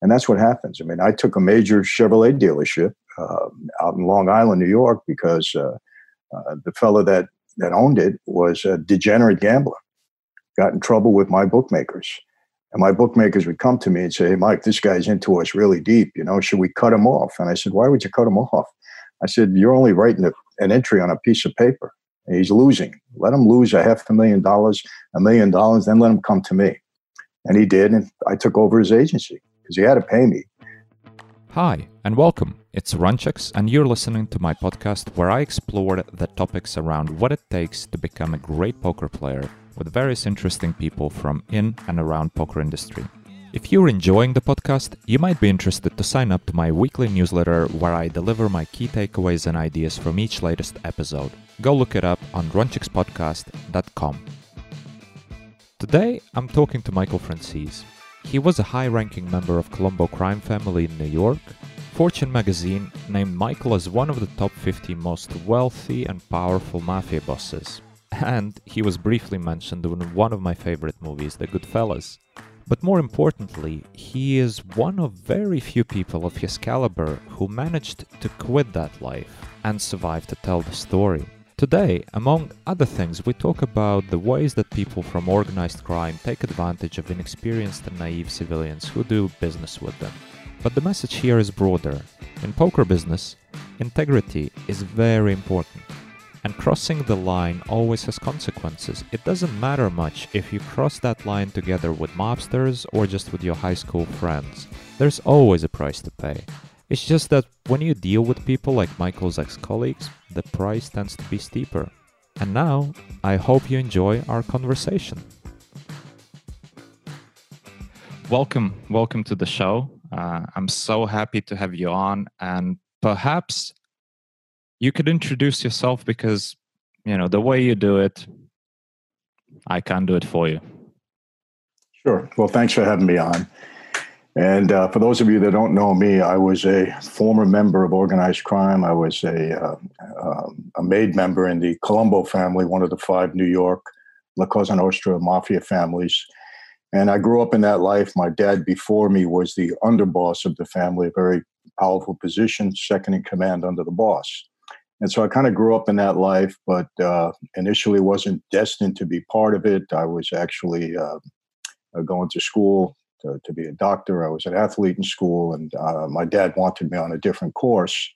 And that's what happens. I mean, I took a major Chevrolet dealership uh, out in Long Island, New York, because uh, uh, the fellow that, that owned it was a degenerate gambler, got in trouble with my bookmakers. And my bookmakers would come to me and say, hey, Mike, this guy's into us really deep. You know, should we cut him off? And I said, why would you cut him off? I said, you're only writing a, an entry on a piece of paper. And he's losing. Let him lose a half a million dollars, a million dollars, then let him come to me. And he did. And I took over his agency because had to pay me. Hi, and welcome. It's Runchix, and you're listening to my podcast where I explore the topics around what it takes to become a great poker player with various interesting people from in and around poker industry. If you're enjoying the podcast, you might be interested to sign up to my weekly newsletter where I deliver my key takeaways and ideas from each latest episode. Go look it up on runchixpodcast.com. Today, I'm talking to Michael Franzese. He was a high-ranking member of Colombo crime family in New York. Fortune magazine named Michael as one of the top 50 most wealthy and powerful mafia bosses and he was briefly mentioned in one of my favorite movies, The Goodfellas. But more importantly, he is one of very few people of his caliber who managed to quit that life and survive to tell the story. Today, among other things, we talk about the ways that people from organized crime take advantage of inexperienced and naive civilians who do business with them. But the message here is broader. In poker business, integrity is very important. And crossing the line always has consequences. It doesn't matter much if you cross that line together with mobsters or just with your high school friends. There's always a price to pay. It's just that when you deal with people like Michael's ex colleagues, the price tends to be steeper. And now, I hope you enjoy our conversation. Welcome, welcome to the show. Uh, I'm so happy to have you on, and perhaps you could introduce yourself because you know the way you do it i can't do it for you sure well thanks for having me on and uh, for those of you that don't know me i was a former member of organized crime. I was a, uh, uh, a made member in the colombo family one of the five new york la cosa nostra mafia families. And i grew up in that life. My dad before me was the underboss of the family a very powerful position second in command under the boss. And so I kind of grew up in that life, but uh, initially wasn't destined to be part of it. I was actually uh, uh, going to school to, to, be a doctor. I was an athlete in school, and uh, my dad wanted me on a different course.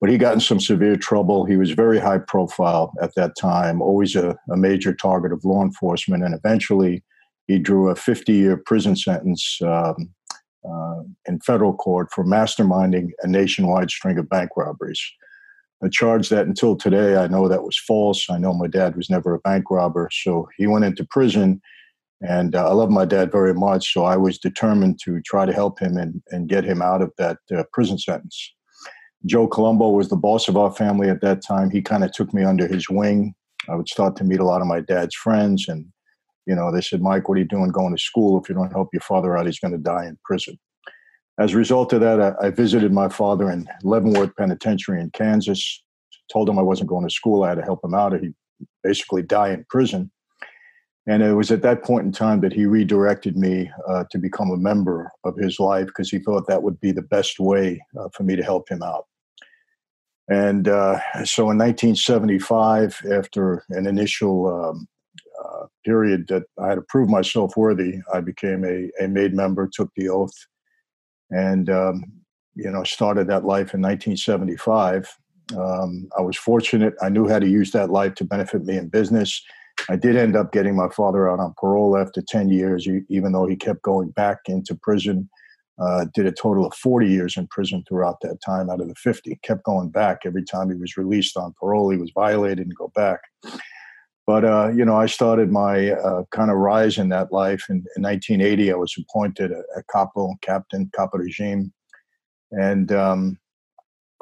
But he got in some severe trouble. He was very high profile at that time, always a, a major target of law enforcement, and eventually he drew a 50 year prison sentence um, uh, in federal court for masterminding a nationwide string of bank robberies a charge that until today I know that was false. I know my dad was never a bank robber, so he went into prison. And uh, I love my dad very much, so I was determined to try to help him and, and get him out of that uh, prison sentence. Joe Colombo was the boss of our family at that time. He kind of took me under his wing. I would start to meet a lot of my dad's friends, and you know, they said, "Mike, what are you doing going to school? If you don't help your father out, he's going to die in prison." As a result of that, I, I visited my father in Leavenworth Penitentiary in Kansas. Told him I wasn't going to school. I had to help him out, or he'd basically die in prison. And it was at that point in time that he redirected me uh, to become a member of his life because he thought that would be the best way uh, for me to help him out. And uh, so in 1975, after an initial um, uh, period that I had to prove myself worthy, I became a, a made member, took the oath, and um, you know started that life in 1975. Um, I was fortunate; I knew how to use that life to benefit me in business. I did end up getting my father out on parole after 10 years, even though he kept going back into prison. Uh, did a total of 40 years in prison throughout that time out of the 50. Kept going back every time he was released on parole. He was violated and go back. But uh, you know, I started my uh, kind of rise in that life. In, in 1980, I was appointed a, a capo, captain, capo regime, and um,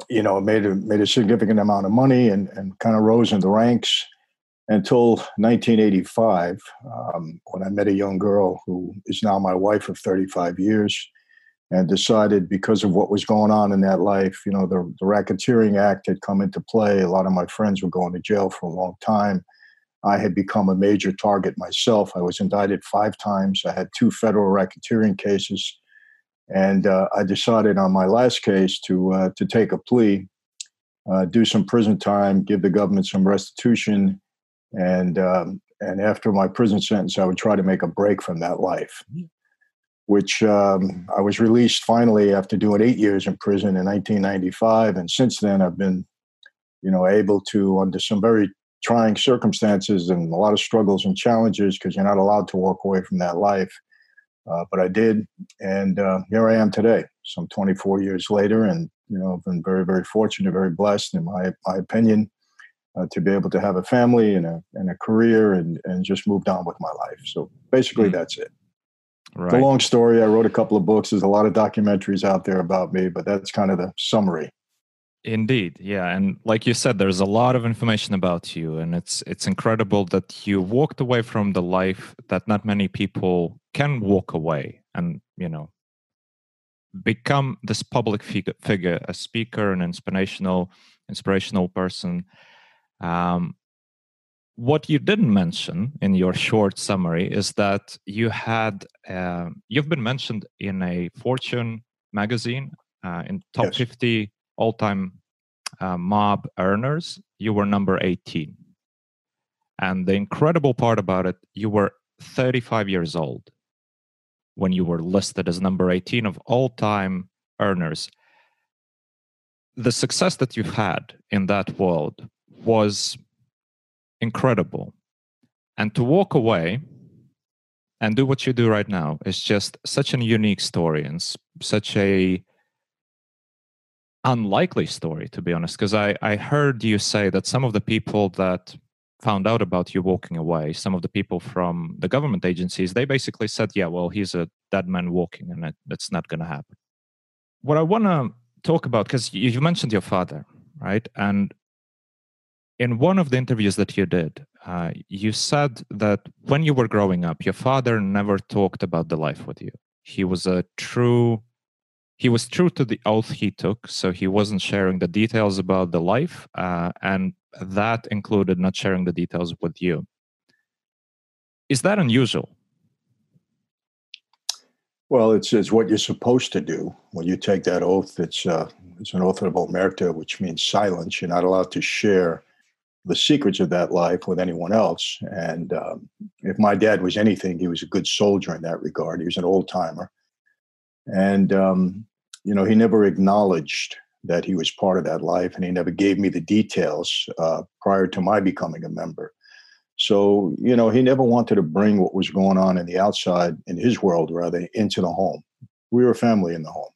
you know, made a made a significant amount of money and and kind of rose in the ranks until 1985, um, when I met a young girl who is now my wife of 35 years, and decided because of what was going on in that life, you know, the, the Racketeering Act had come into play. A lot of my friends were going to jail for a long time I had become a major target myself. I was indicted five times. I had two federal racketeering cases. And uh, I decided on my last case to uh, to take a plea, uh, do some prison time, give the government some restitution, and um, and after my prison sentence, I would try to make a break from that life. Mm-hmm. Which um, I was released finally after doing eight years in prison in 1995, and since then I've been, you know, able to under some very trying circumstances and a lot of struggles and challenges because you're not allowed to walk away from that life. Uh, but I did, and uh, here I am today, some 24 years later, and you know, I've been very, very fortunate, very blessed, in my my opinion, uh, to be able to have a family and a and a career, and and just moved on with my life. So basically, mm. that's it. Right. It's a long story. I wrote a couple of books. There's a lot of documentaries out there about me, but that's kind of the summary. Indeed, yeah, and like you said, there's a lot of information about you, and it's it's incredible that you walked away from the life that not many people can walk away, and you know, become this public figure, figure a speaker, an inspirational inspirational person. Um, what you didn't mention in your short summary is that you had uh, you've been mentioned in a Fortune magazine uh, in top yes. 50 all-time uh, mob earners, you were number 18. And the incredible part about it, you were 35 years old when you were listed as number 18 of all-time earners. The success that you had in that world was incredible. And to walk away and do what you do right now is just such a unique story and such a unlikely story, to be honest, because I, I heard you say that some of the people that found out about you walking away, some of the people from the government agencies, they basically said, yeah, well, he's a dead man walking and it, it's not going to happen. What I want to talk about, because you, you mentioned your father, right? And in one of the interviews that you did, uh, you said that when you were growing up, your father never talked about the life with you. He was a true he was true to the oath he took, so he wasn't sharing the details about the life, uh, and that included not sharing the details with you. Is that unusual? Well, it's, it's what you're supposed to do when you take that oath. It's uh, it's an oath of omerta, which means silence. You're not allowed to share the secrets of that life with anyone else. And um, if my dad was anything, he was a good soldier in that regard. He was an old timer, and um, you know, he never acknowledged that he was part of that life, and he never gave me the details uh, prior to my becoming a member. So, you know, he never wanted to bring what was going on in the outside, in his world rather, into the home. We were a family in the home.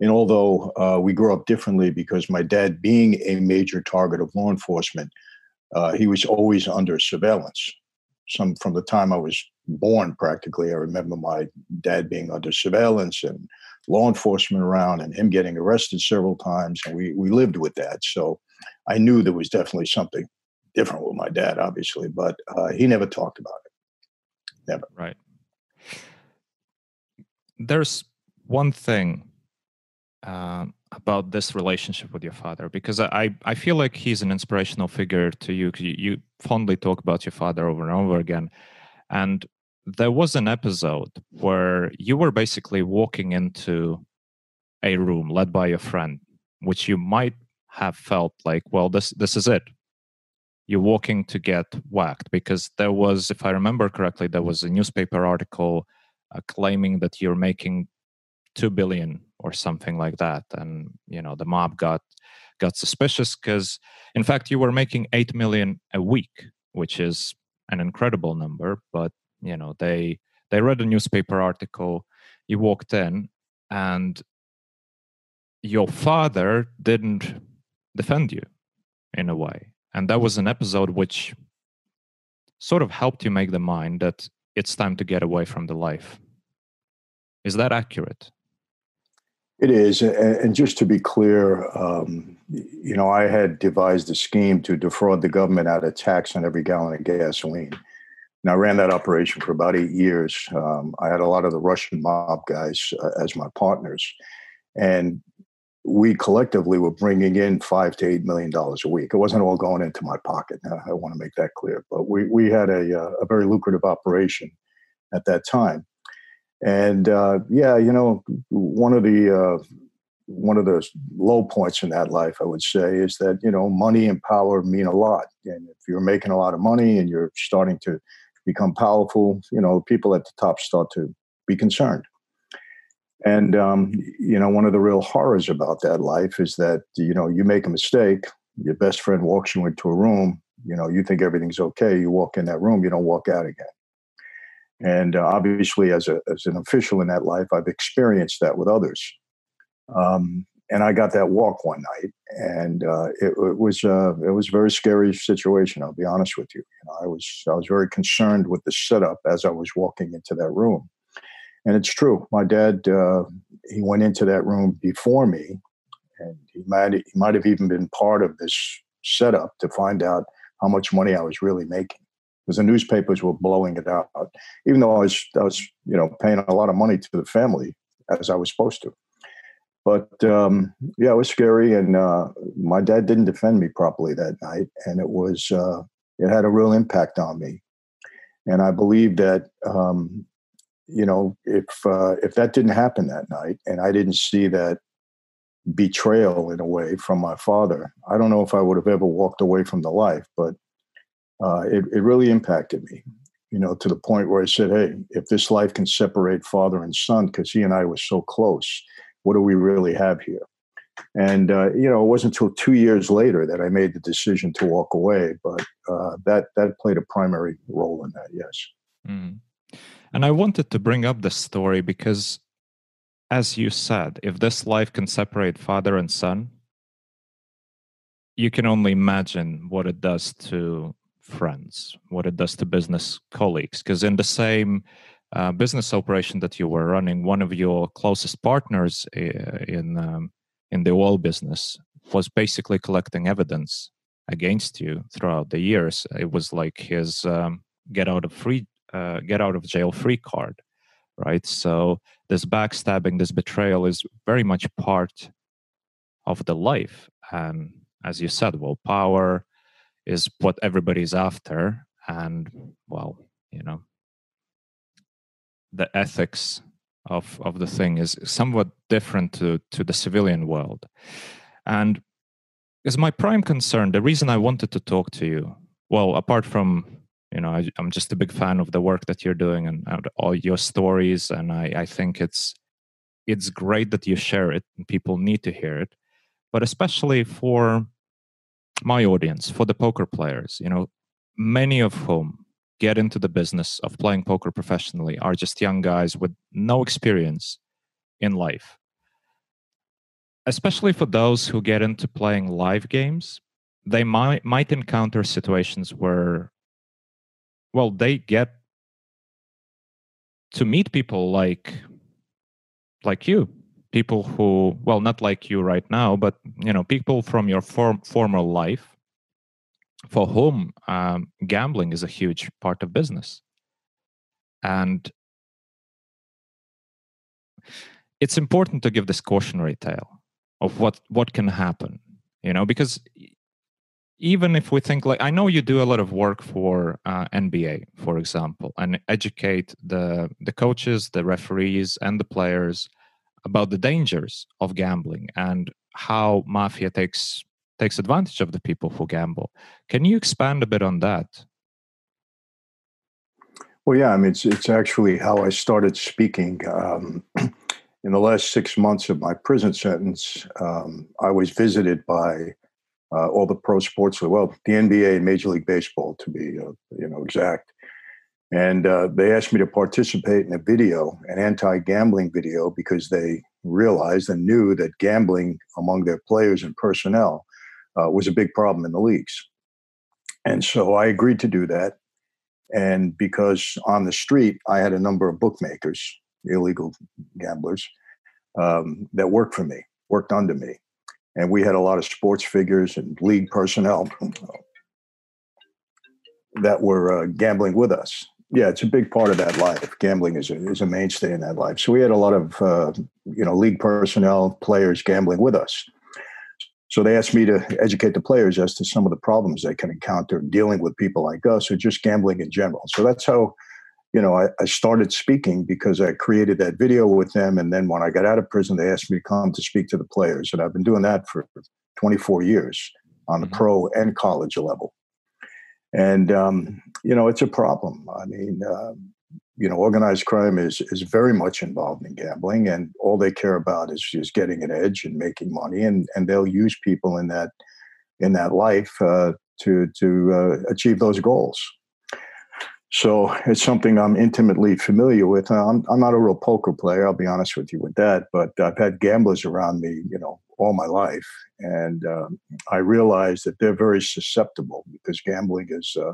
And although uh, we grew up differently because my dad, being a major target of law enforcement, uh, he was always under surveillance. Some from the time I was born, practically, I remember my dad being under surveillance and law enforcement around and him getting arrested several times. And we, we lived with that. So I knew there was definitely something different with my dad, obviously, but uh, he never talked about it. Never. Right. There's one thing uh, about this relationship with your father because I, I feel like he's an inspirational figure to you. You, you fondly talk about your father over and over again. And there was an episode where you were basically walking into a room led by a friend, which you might have felt like, well, this this is it. You're walking to get whacked because there was, if I remember correctly, there was a newspaper article uh, claiming that you're making two billion or something like that, and you know the mob got got suspicious because, in fact, you were making eight million a week, which is an incredible number, but you know they they read a newspaper article you walked in and your father didn't defend you in a way. And that was an episode which sort of helped you make the mind that it's time to get away from the life. Is that accurate it is and just to be clear um, you know i had devised a scheme to defraud the government out of tax on every gallon of gasoline and I ran that operation for about eight years. Um, I had a lot of the Russian mob guys uh, as my partners, and we collectively were bringing in five to eight million dollars a week. It wasn't all going into my pocket. I want to make that clear. But we we had a uh, a very lucrative operation at that time. And uh, yeah, you know, one of the uh, one of the low points in that life, I would say, is that you know money and power mean a lot. And if you're making a lot of money and you're starting to become powerful, you know, people at the top start to be concerned. And um, you know, one of the real horrors about that life is that you know you make a mistake, your best friend walks you into a room, you know, you think everything's okay, you walk in that room, you don't walk out again. And uh, obviously, as a as an official in that life, I've experienced that with others. Um, and I got that walk one night, and uh, it, it, was uh, it was a very scary situation. I'll be honest with you. you know, I was I was very concerned with the setup as I was walking into that room, and it's true. My dad uh, he went into that room before me, and he might he might have even been part of this setup to find out how much money I was really making because the newspapers were blowing it out, even though I was I was you know paying a lot of money to the family as I was supposed to. But um, yeah, it was scary, and uh, my dad didn't defend me properly that night, and it was uh, it had a real impact on me. And I believe that um, you know if uh, if that didn't happen that night, and I didn't see that betrayal in a way from my father, I don't know if I would have ever walked away from the life, but uh, it it really impacted me. You know, to the point where I said, "Hey, if this life can separate father and son, because he and I were so close." what do we really have here? And uh, you know, it wasn't until two years later that I made the decision to walk away, but uh, that that played a primary role in that. Yes. Mm. And I wanted to bring up this story because, as you said, if this life can separate father and son, you can only imagine what it does to friends, what it does to business colleagues. Because in the same uh, business operation that you were running, one of your closest partners uh, in um, in the oil business was basically collecting evidence against you throughout the years. It was like his um, get out of free uh, get out of jail free card, right? So this backstabbing, this betrayal is very much part of the life. And as you said, well, power is what everybody's after, and well, you know, the ethics of of the thing is somewhat different to to the civilian world. And is my prime concern the reason i wanted to talk to you well apart from you know I, am just a big fan of the work that you're doing and, and all your stories and I, I think it's it's great that you share it and people need to hear it. But especially for my audience for the poker players you know many of whom get into the business of playing poker professionally are just young guys with no experience in life. Especially for those who get into playing live games, they might might encounter situations where well, they get to meet people like like you people who well not like you right now but you know people from your form, former life for whom um, gambling is a huge part of business. And it's important to give this cautionary tale of what what can happen you know because even if we think like i know you do a lot of work for uh, nba for example and educate the the coaches the referees and the players about the dangers of gambling and how mafia takes takes advantage of the people who gamble. Can you expand a bit on that? Well, yeah, I mean, it's, it's actually how I started speaking. Um, in the last six months of my prison sentence, um, I was visited by uh, all the pro sports, well, the NBA and Major League Baseball, to be uh, you know exact. And uh, they asked me to participate in a video, an anti-gambling video, because they realized and knew that gambling among their players and personnel uh, was a big problem in the leagues. And so I agreed to do that. And because on the street, I had a number of bookmakers, illegal gamblers, um, that worked for me, worked under me. And we had a lot of sports figures and league personnel that were uh, gambling with us. Yeah, it's a big part of that life. Gambling is a, is a mainstay in that life. So we had a lot of, uh, you know, league personnel, players gambling with us. So they asked me to educate the players as to some of the problems they can encounter dealing with people like us or just gambling in general. So that's how you know, I, I, started speaking because I created that video with them. And then when I got out of prison, they asked me to come to speak to the players. And I've been doing that for 24 years on the mm-hmm. pro and college level. And, um, you know, it's a problem. I mean, uh, you know, organized crime is is very much involved in gambling, and all they care about is just getting an edge and making money, and and they'll use people in that in that life uh, to to uh, achieve those goals. So it's something I'm intimately familiar with. I'm, I'm not a real poker player, I'll be honest with you with that, but I've had gamblers around me, you know, all my life. And um, I realize that they're very susceptible because gambling is uh,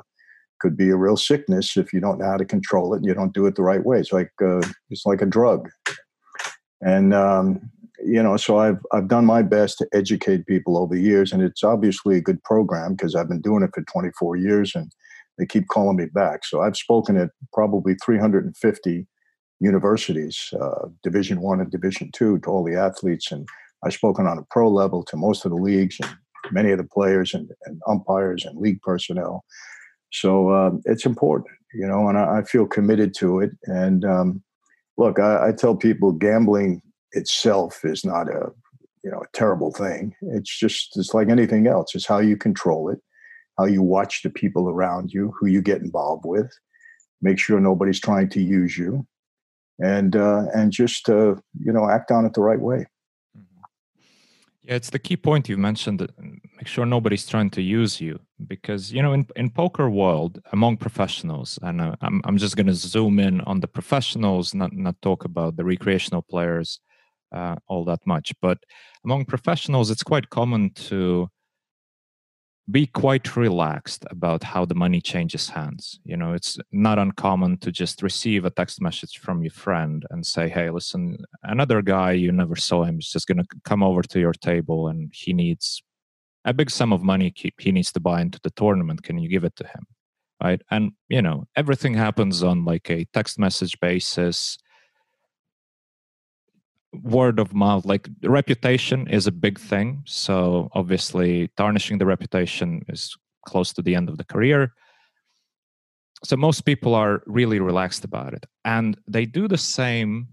could be a real sickness if you don't know how to control it and you don't do it the right way. It's like uh, it's like a drug. And um, you know, so I've I've done my best to educate people over the years, and it's obviously a good program because I've been doing it for 24 years, and they keep calling me back. So I've spoken at probably 350 universities, uh, Division One and Division Two, to all the athletes, and I've spoken on a pro level to most of the leagues and many of the players and, and umpires and league personnel. So um, it's important, you know, and I, I feel committed to it. And um, look, I, I, tell people gambling itself is not a you know a terrible thing. It's just it's like anything else. It's how you control it how you watch the people around you, who you get involved with, make sure nobody's trying to use you, and uh, and just uh, you know act on it the right way. Mm-hmm. Yeah, it's the key point you mentioned. Make sure nobody's trying to use you because you know in in poker world among professionals, and uh, I'm I'm just going to zoom in on the professionals, not not talk about the recreational players uh, all that much, but among professionals, it's quite common to be quite relaxed about how the money changes hands. You know, it's not uncommon to just receive a text message from your friend and say, "Hey, listen, another guy you never saw him is just going to come over to your table and he needs a big sum of money he needs to buy into the tournament. Can you give it to him?" Right? And you know, everything happens on like a text message basis word of mouth like reputation is a big thing. So obviously tarnishing the reputation is close to the end of the career. So most people are really relaxed about it. And they do the same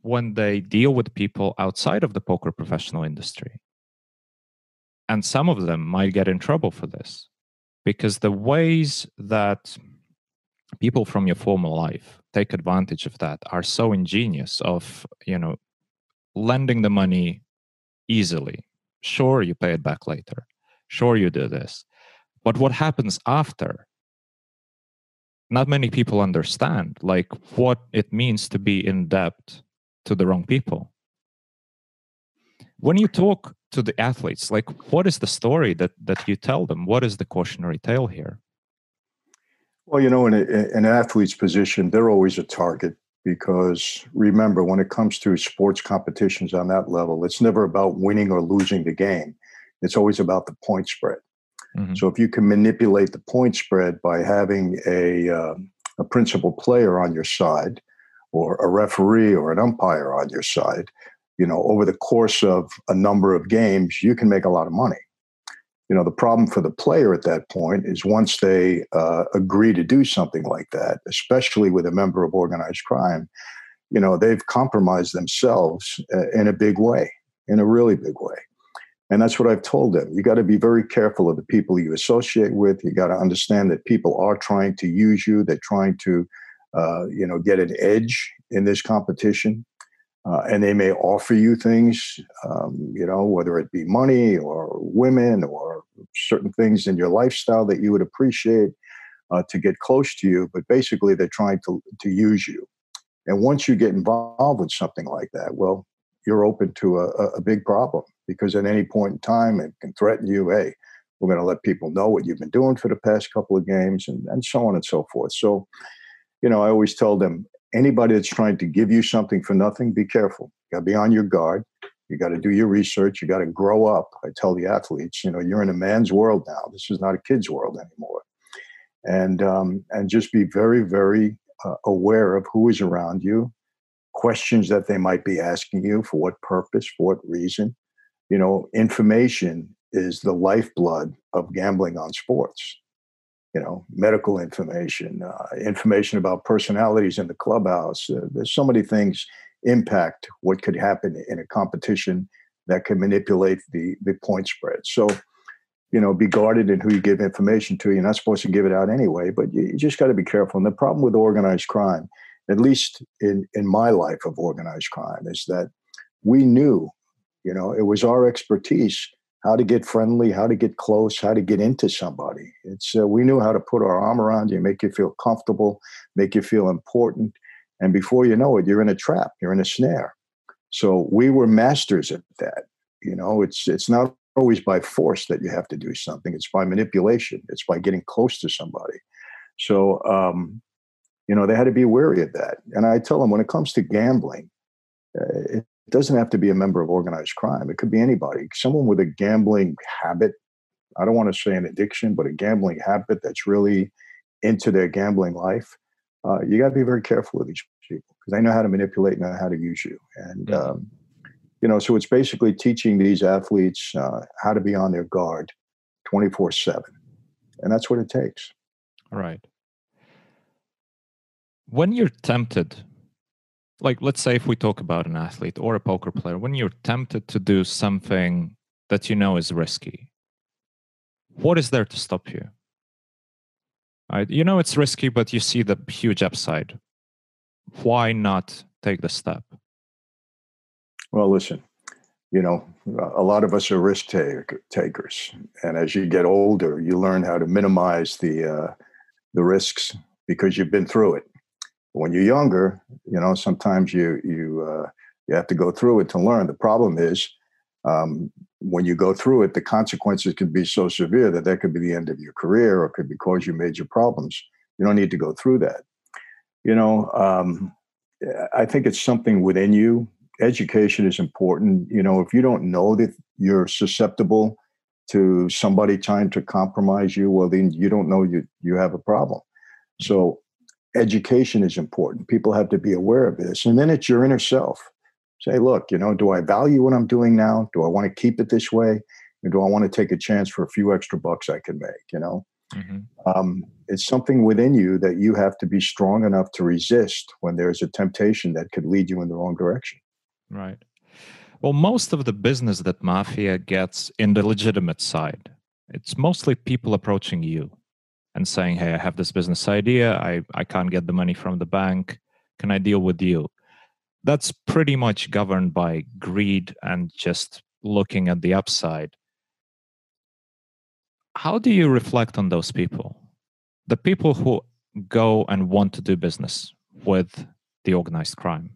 when they deal with people outside of the poker professional industry. And some of them might get in trouble for this because the ways that people from your former life take advantage of that are so ingenious of you know lending the money easily. Sure you pay it back later. Sure you do this. But what happens after? Not many people understand like what it means to be in debt to the wrong people. When you talk to the athletes like what is the story that that you tell them? What is the cautionary tale here well, you know, in, a, in an athlete's position, they're always a target because remember, when it comes to sports competitions on that level, it's never about winning or losing the game. It's always about the point spread. Mm-hmm. So if you can manipulate the point spread by having a, uh, a principal player on your side, or a referee or an umpire on your side, you know, over the course of a number of games, you can make a lot of money you know the problem for the player at that point is once they uh, agree to do something like that especially with a member of organized crime you know they've compromised themselves uh, in a big way in a really big way. And that's what i've told them. You got to be very careful of the people you associate with. You got to understand that people are trying to use you. They're trying to uh, you know get an edge in this competition uh, and they may offer you things, um, you know, whether it be money or women or certain things in your lifestyle that you would appreciate uh, to get close to you. But basically, they're trying to to use you. And once you get involved with something like that, well, you're open to a, a big problem because at any point in time, it can threaten you. Hey, we're going to let people know what you've been doing for the past couple of games, and and so on and so forth. So, you know, I always tell them anybody that's trying to give you something for nothing, be careful. You got to be on your guard. You got to do your research. You got to grow up. I tell the athletes, you know, you're in a man's world now. This is not a kid's world anymore. And um, and just be very, very uh, aware of who is around you, questions that they might be asking you, for what purpose, for what reason. You know, information is the lifeblood of gambling on sports. You know, medical information, uh, information about personalities in the clubhouse. Uh, there's so many things impact what could happen in a competition that can manipulate the the point spread. So, you know, be guarded in who you give information to. You're not supposed to give it out anyway, but you, you just got to be careful. And the problem with organized crime, at least in in my life of organized crime, is that we knew, you know, it was our expertise how to get friendly, how to get close, how to get into somebody. It's uh, we knew how to put our arm around you, make you feel comfortable, make you feel important, and before you know it, you're in a trap, you're in a snare. So we were masters at that. You know, it's it's not always by force that you have to do something. It's by manipulation. It's by getting close to somebody. So um, you know, they had to be wary of that. And I tell them when it comes to gambling, uh, doesn't have to be a member of organized crime. It could be anybody. Someone with a gambling habit. I don't want to say an addiction, but a gambling habit that's really into their gambling life. Uh, you got to be very careful with these people because they know how to manipulate and know how to use you. And mm-hmm. um, you know, so it's basically teaching these athletes uh, how to be on their guard, twenty four seven, and that's what it takes. All right. When you're tempted like let's say if we talk about an athlete or a poker player when you're tempted to do something that you know is risky what is there to stop you? Right? You know it's risky but you see the huge upside. Why not take the step? Well listen you know a lot of us are risk takers and as you get older you learn how to minimize the uh, the risks because you've been through it when you're younger, you know, sometimes you you uh, you have to go through it to learn. The problem is um, when you go through it, the consequences can be so severe that that could be the end of your career or could be cause you major problems. You don't need to go through that. You know, um, I think it's something within you. Education is important. You know, if you don't know that you're susceptible to somebody trying to compromise you, well, then you don't know you you have a problem. So education is important. People have to be aware of this. And then it's your inner self. Say, look, you know, do I value what I'm doing now? Do I want to keep it this way? Or do I want to take a chance for a few extra bucks I can make? You know, mm-hmm. um, it's something within you that you have to be strong enough to resist when there's a temptation that could lead you in the wrong direction. Right. Well, most of the business that mafia gets in the legitimate side, it's mostly people approaching you and saying, "Hey, I have this business idea. I I can't get the money from the bank. Can I deal with you?" That's pretty much governed by greed and just looking at the upside. How do you reflect on those people? The people who go and want to do business with the organized crime.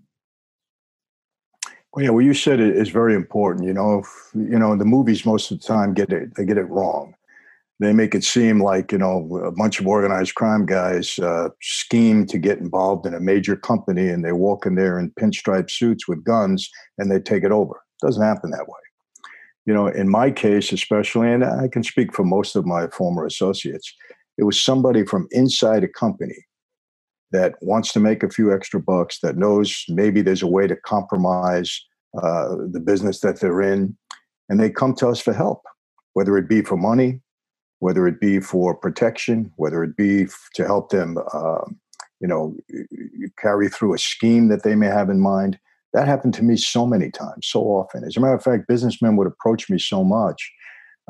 Well, yeah, what you said is very important. You know, if, you know, the movies most of the time get it they get it wrong they make it seem like you know a bunch of organized crime guys uh, scheme to get involved in a major company and they walk in there in pinstripe suits with guns and they take it over. It doesn't happen that way. You know in my case especially and i can speak for most of my former associates it was somebody from inside a company that wants to make a few extra bucks that knows maybe there's a way to compromise uh, the business that they're in and they come to us for help whether it be for money whether it be for protection, whether it be to help them, uh, you know, carry through a scheme that they may have in mind. That happened to me so many times, so often. As a matter of fact, businessmen would approach me so much.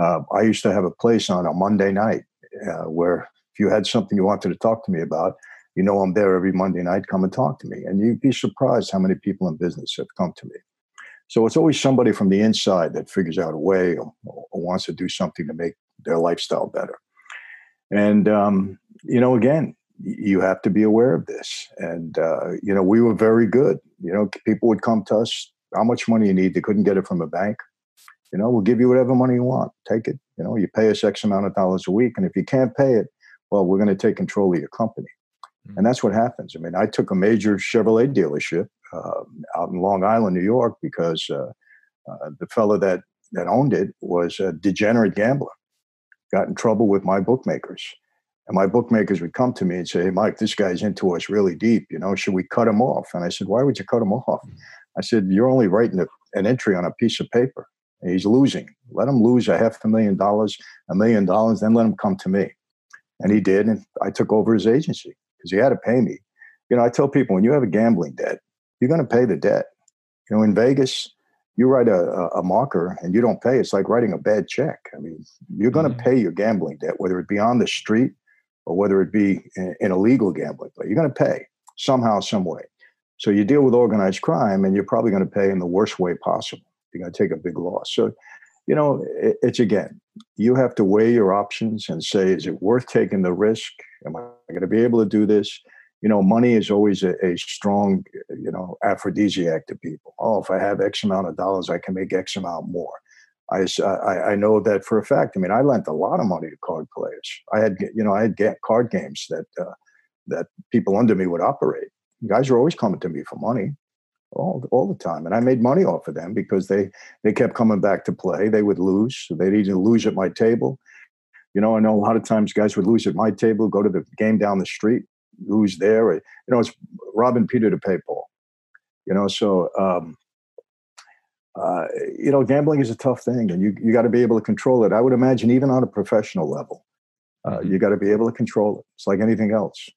Uh, I used to have a place on a Monday night uh, where if you had something you wanted to talk to me about, you know I'm there every Monday night. Come and talk to me, and you'd be surprised how many people in business have come to me. So it's always somebody from the inside that figures out a way or, or wants to do something to make their lifestyle better. And um, you know, again, you have to be aware of this. And uh, you know, we were very good. You know, people would come to us. How much money you need? They couldn't get it from a bank. You know, we'll give you whatever money you want. Take it. You know, you pay us X amount of dollars a week, and if you can't pay it, well, we're going to take control of your company. Mm-hmm. And that's what happens. I mean, I took a major Chevrolet dealership uh, out in Long Island, New York, because uh, uh, the fellow that that owned it was a degenerate gambler got in trouble with my bookmakers. And my bookmakers would come to me and say, Hey, Mike, this guy's into us really deep. You know, should we cut him off? And I said, Why would you cut him off? I said, You're only writing a, an entry on a piece of paper. He's losing. Let him lose a half a million dollars, a million dollars, then let him come to me. And he did. And I took over his agency because he had to pay me. You know, I tell people when you have a gambling debt, you're going to pay the debt. You know, in Vegas, you write a, a, marker and you don't pay. It's like writing a bad check. I mean, you're going to mm-hmm. pay your gambling debt, whether it be on the street or whether it be in, in illegal gambling. But you're going to pay somehow, some way. So you deal with organized crime, and you're probably going to pay in the worst way possible. You're going to take a big loss. So, you know, it, it's again, you have to weigh your options and say, is it worth taking the risk? Am I going to be able to do this? You know, money is always a, a strong, you know, aphrodisiac to people. Oh, if I have X amount of dollars, I can make X amount more. I, I, I know that for a fact. I mean, I lent a lot of money to card players. I had, you know, I had card games that uh, that people under me would operate guys were always coming to me for money all, all the time and i made money off of them because they they kept coming back to play they would lose they'd either lose at my table you know i know a lot of times guys would lose at my table go to the game down the street lose there you know it's robbing peter to pay paul you know so um, uh, you know gambling is a tough thing and you, you got to be able to control it i would imagine even on a professional level uh, mm-hmm. you got to be able to control it it's like anything else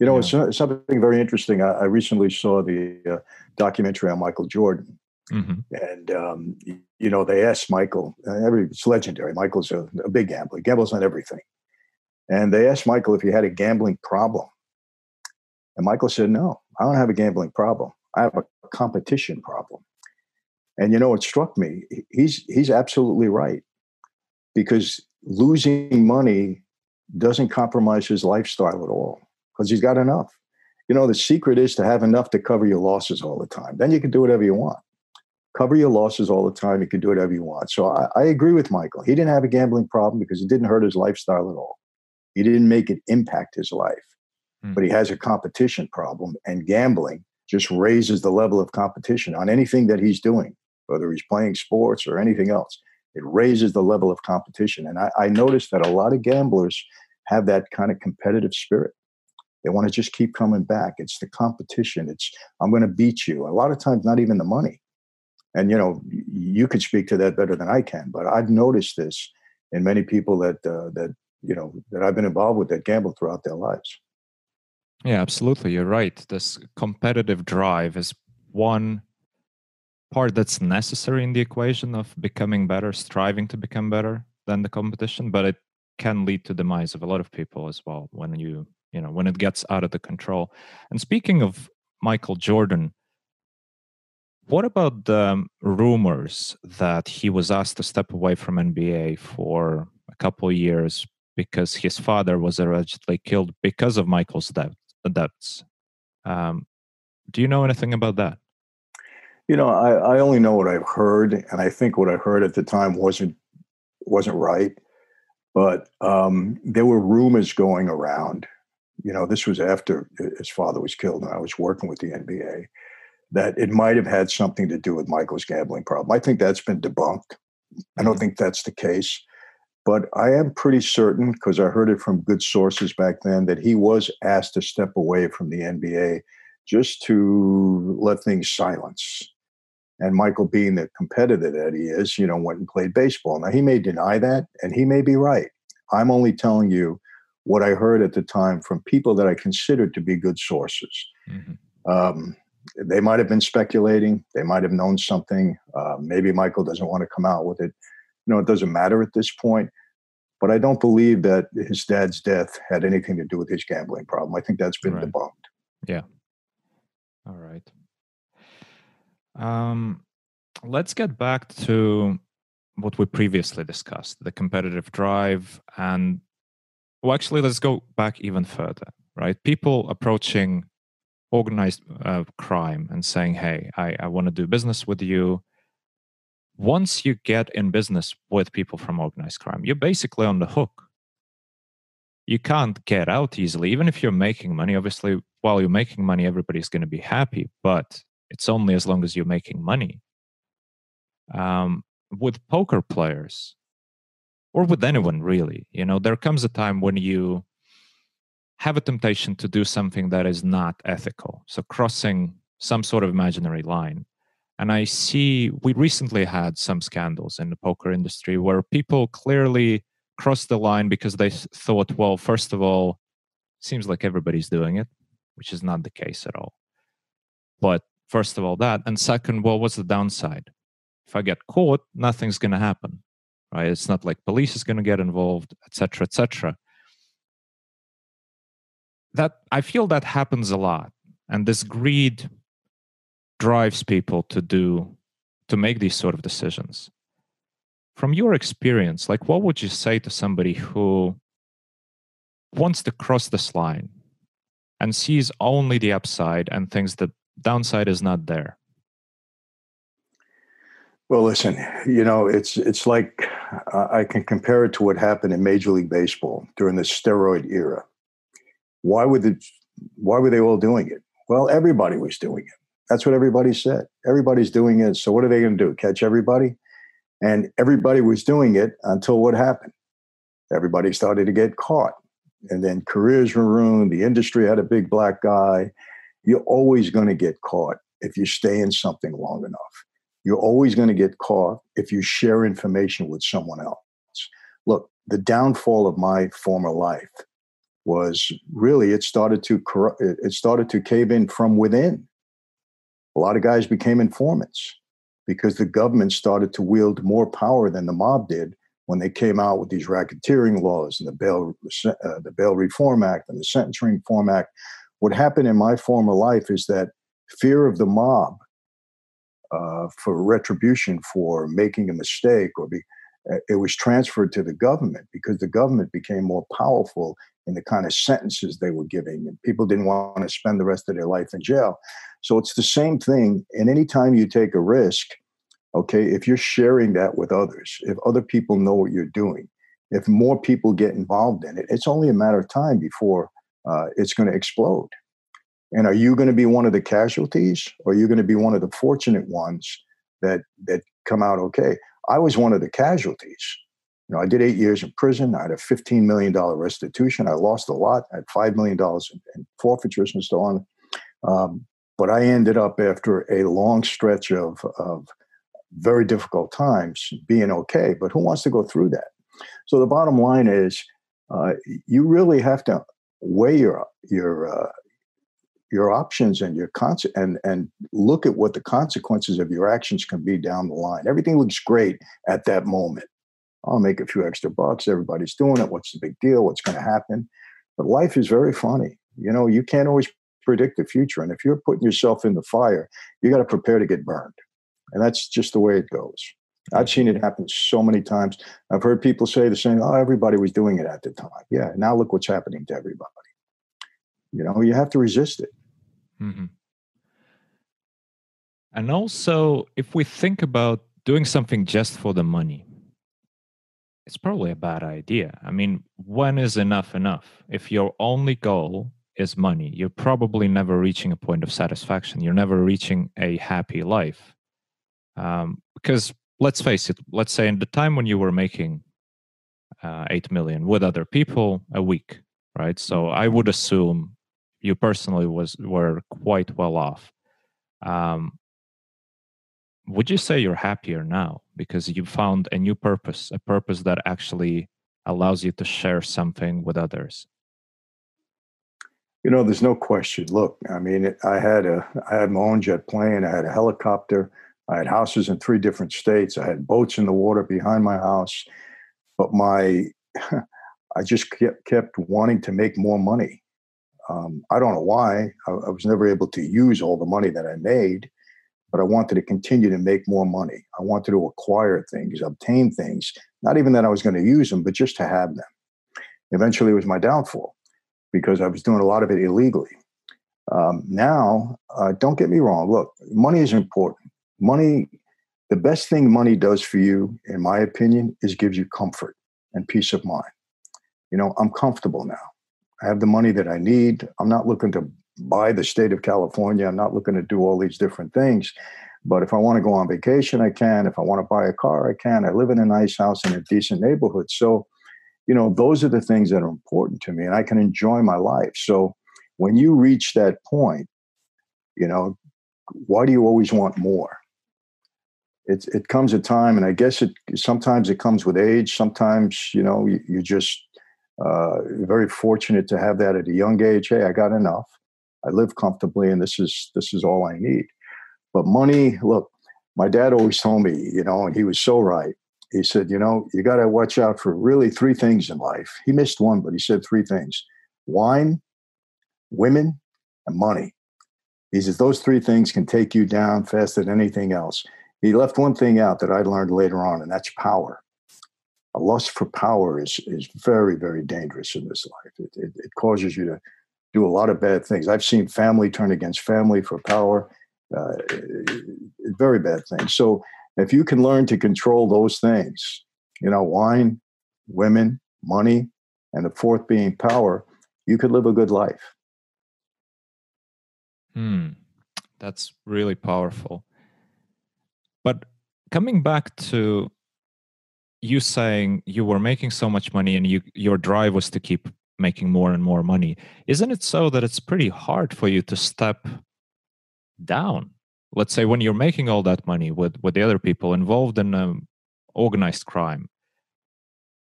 you know, yeah. it's something very interesting. I, I recently saw the uh, documentary on Michael Jordan, mm-hmm. and um, you know, they asked Michael. Every it's legendary. Michael's a, a big gambler. He gambles on everything, and they asked Michael if he had a gambling problem, and Michael said, "No, I don't have a gambling problem. I have a competition problem." And you know, it struck me. He's he's absolutely right because losing money doesn't compromise his lifestyle at all because he's got enough. You know, the secret is to have enough to cover your losses all the time. Then you can do whatever you want. Cover your losses all the time. You can do whatever you want. So I, I agree with Michael. He didn't have a gambling problem because it didn't hurt his lifestyle at all. He didn't make it impact his life. Mm. But he has a competition problem, and gambling just raises the level of competition on anything that he's doing, whether he's playing sports or anything else. It raises the level of competition. And I, I noticed that a lot of gamblers have that kind of competitive spirit. They want to just keep coming back. It's the competition. It's I'm going to beat you. A lot of times, not even the money. And you know, you could speak to that better than I can. But I've noticed this in many people that uh, that you know that I've been involved with that gamble throughout their lives. Yeah, absolutely. You're right. This competitive drive is one part that's necessary in the equation of becoming better, striving to become better than the competition, but it can lead to demise of a lot of people as well when you you know when it gets out of the control and speaking of michael jordan what about the um, rumors that he was asked to step away from nba for a couple years because his father was allegedly killed because of michael's debt, debts um, do you know anything about that you know I, I only know what i've heard and i think what i heard at the time wasn't wasn't right but um, there were rumors going around you know, this was after his father was killed, and I was working with the NBA, that it might have had something to do with Michael's gambling problem. I think that's been debunked. I don't mm-hmm. think that's the case. But I am pretty certain, because I heard it from good sources back then, that he was asked to step away from the NBA just to let things silence. And Michael, being the competitor that he is, you know, went and played baseball. Now, he may deny that, and he may be right. I'm only telling you what I heard at the time from people that I considered to be good sources. Mm-hmm. Um, they might have been speculating. They might have known something. Uh, maybe Michael doesn't want to come out with it. You know, it doesn't matter at this point. But I don't believe that his dad's death had anything to do with his gambling problem. I think that's been right. debunked. Yeah. All right. Um, let's get back to what we previously discussed the competitive drive and well, actually, let's go back even further, right? People approaching organized uh, crime and saying, hey, I, I want to do business with you. Once you get in business with people from organized crime, you're basically on the hook. You can't get out easily, even if you're making money. Obviously, while you're making money, everybody's going to be happy, but it's only as long as you're making money. Um, with poker players, or with anyone really you know there comes a time when you have a temptation to do something that is not ethical so crossing some sort of imaginary line and i see we recently had some scandals in the poker industry where people clearly crossed the line because they thought, well, first of all, seems like everybody's doing it, which is not the case at all. But first of all, that. And second, well, what's the downside? If I get caught, nothing's going to happen, right? It's not like police is going to get involved, etc., etc. That I feel that happens a lot, and this greed drives people to do to make these sort of decisions. From your experience, like what would you say to somebody who wants to cross this line and sees only the upside and thinks the downside is not there? Well, listen, you know, it's it's like uh, I can compare it to what happened in Major League Baseball during the steroid era. Why would the why were they all doing it? Well, everybody was doing it. That's what everybody said. Everybody's doing it. So what are they going to do? Catch everybody? And everybody was doing it until what happened? Everybody started to get caught. And then careers were ruined. The industry had a big black guy. You're always going to get caught if you stay in something long enough. You're always going to get caught if you share information with someone else. Look, the downfall of my former life was really it started to it started to cave in from within. A lot of guys became informants because the government started to wield more power than the mob did when they came out with these racketeering laws and the bail uh, the bail reform act and the sentencing reform act. What happened in my former life is that fear of the mob uh, for retribution for making a mistake or be, uh, it was transferred to the government because the government became more powerful in the kind of sentences they were giving and people didn't want to spend the rest of their life in jail so it's the same thing and anytime you take a risk Okay, if you're sharing that with others, if other people know what you're doing, if more people get involved in it, it's only a matter of time before uh, it's going to explode. And are you going to be one of the casualties, or are you going to be one of the fortunate ones that that come out okay? I was one of the casualties. You know, I did eight years in prison. I had a fifteen million dollar restitution. I lost a lot. I had five million dollars in, in forfeitures and so on. Um, but I ended up after a long stretch of of very difficult times being okay. But who wants to go through that? So the bottom line is, uh, you really have to weigh your your uh, your options and your con- and and look at what the consequences of your actions can be down the line. Everything looks great at that moment. I'll make a few extra bucks. Everybody's doing it. What's the big deal? What's going to happen? But life is very funny. You know, you can't always predict the future. And if you're putting yourself in the fire, you got to prepare to get burned. And that's just the way it goes. I've seen it happen so many times. I've heard people say the same, oh, everybody was doing it at the time. Yeah, now look what's happening to everybody. You know, you have to resist it. Mm-hmm. And also, if we think about doing something just for the money, it's probably a bad idea. I mean, when is enough enough? If your only goal is money, you're probably never reaching a point of satisfaction. You're never reaching a happy life. Um, because let's face it, let's say in the time when you were making uh, 8 million with other people a week, right? So I would assume you personally was were quite well off. Um, would you say you're happier now because you found a new purpose, a purpose that actually allows you to share something with others? You know, there's no question. Look, I mean, I had a, I had my own jet plane. I had a helicopter. I had houses in three different states. I had boats in the water behind my house, but my I just kept, kept wanting to make more money. Um, I don't know why. I, I, was never able to use all the money that I made, but I wanted to continue to make more money. I wanted to acquire things, obtain things. Not even that I was going to use them, but just to have them. Eventually, it was my downfall because I was doing a lot of it illegally. Um, now, uh, don't get me wrong. Look, money is important money the best thing money does for you in my opinion is gives you comfort and peace of mind you know i'm comfortable now i have the money that i need i'm not looking to buy the state of california i'm not looking to do all these different things but if i want to go on vacation i can if i want to buy a car i can i live in a nice house in a decent neighborhood so you know those are the things that are important to me and i can enjoy my life so when you reach that point you know why do you always want more it it comes a time, and I guess it sometimes it comes with age. Sometimes you know you, you just uh, very fortunate to have that at a young age. Hey, I got enough. I live comfortably, and this is this is all I need. But money, look, my dad always told me, you know, and he was so right. He said, you know, you got to watch out for really three things in life. He missed one, but he said three things: wine, women, and money. He says those three things can take you down faster than anything else. He left one thing out that I learned later on, and that's power. A lust for power is is very, very dangerous in this life. It, it, it causes you to do a lot of bad things. I've seen family turn against family for power. Uh, very bad things. So if you can learn to control those things, you know, wine, women, money, and the fourth being power, you could live a good life. Hmm, that's really powerful. But coming back to you saying you were making so much money and you your drive was to keep making more and more money, isn't it so that it's pretty hard for you to step down? Let's say when you're making all that money with with the other people involved in um, organized crime,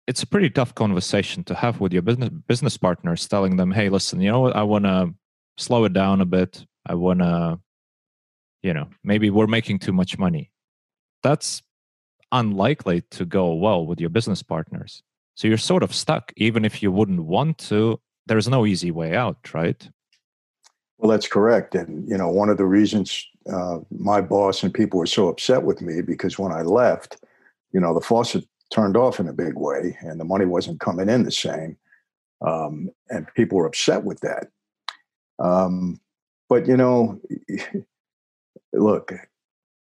it's a pretty tough conversation to have with your business business partners, telling them, "Hey, listen, you know what? I want to slow it down a bit. I want to, you know, maybe we're making too much money." That's unlikely to go well with your business partners. So you're sort of stuck, even if you wouldn't want to. There's no easy way out, right? Well, that's correct. And, you know, one of the reasons uh, my boss and people were so upset with me because when I left, you know, the faucet turned off in a big way and the money wasn't coming in the same. Um, and people were upset with that. Um, but, you know, look,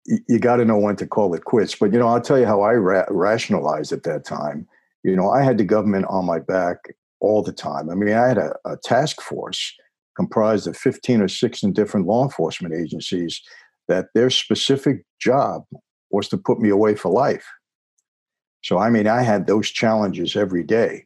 you got to know when to call it quits. But, you know, I'll tell you how I ra- rationalized at that time. You know, I had the government on my back all the time. I mean, I had a, a task force comprised of 15 or 16 different law enforcement agencies that their specific job was to put me away for life. So, I mean, I had those challenges every day.